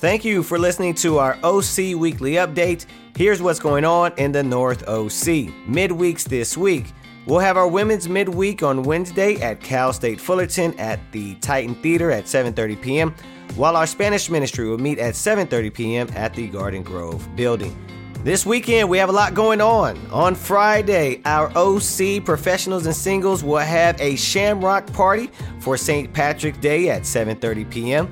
Thank you for listening to our OC Weekly Update. Here's what's going on in the North OC. Midweeks this week. We'll have our women's midweek on Wednesday at Cal State Fullerton at the Titan Theater at 7:30 p.m., while our Spanish ministry will meet at 7:30 p.m. at the Garden Grove building. This weekend we have a lot going on. On Friday, our OC professionals and singles will have a Shamrock party for St. Patrick's Day at 7:30 p.m.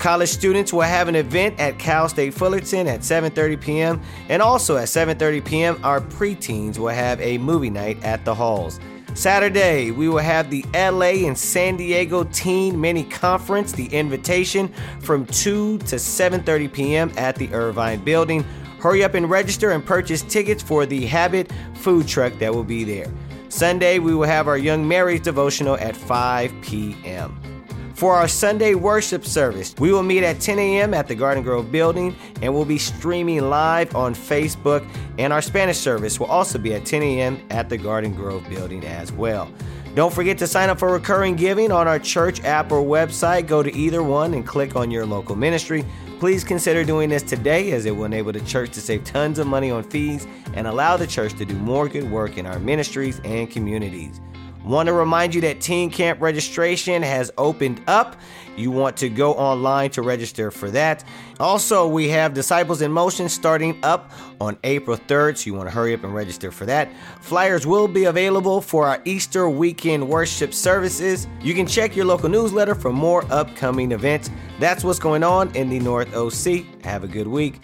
College students will have an event at Cal State Fullerton at 7:30 p.m. and also at 7:30 p.m. our preteens will have a movie night at the halls. Saturday, we will have the LA and San Diego Teen Mini Conference, the invitation from 2 to 7:30 p.m. at the Irvine Building. Hurry up and register and purchase tickets for the Habit food truck that will be there. Sunday, we will have our Young Marrieds devotional at 5 p.m. For our Sunday worship service, we will meet at 10 a.m. at the Garden Grove building and we'll be streaming live on Facebook. And our Spanish service will also be at 10 a.m. at the Garden Grove building as well. Don't forget to sign up for recurring giving on our church app or website. Go to either one and click on your local ministry. Please consider doing this today as it will enable the church to save tons of money on fees and allow the church to do more good work in our ministries and communities. Want to remind you that teen camp registration has opened up. You want to go online to register for that. Also, we have Disciples in Motion starting up on April 3rd, so you want to hurry up and register for that. Flyers will be available for our Easter weekend worship services. You can check your local newsletter for more upcoming events. That's what's going on in the North OC. Have a good week.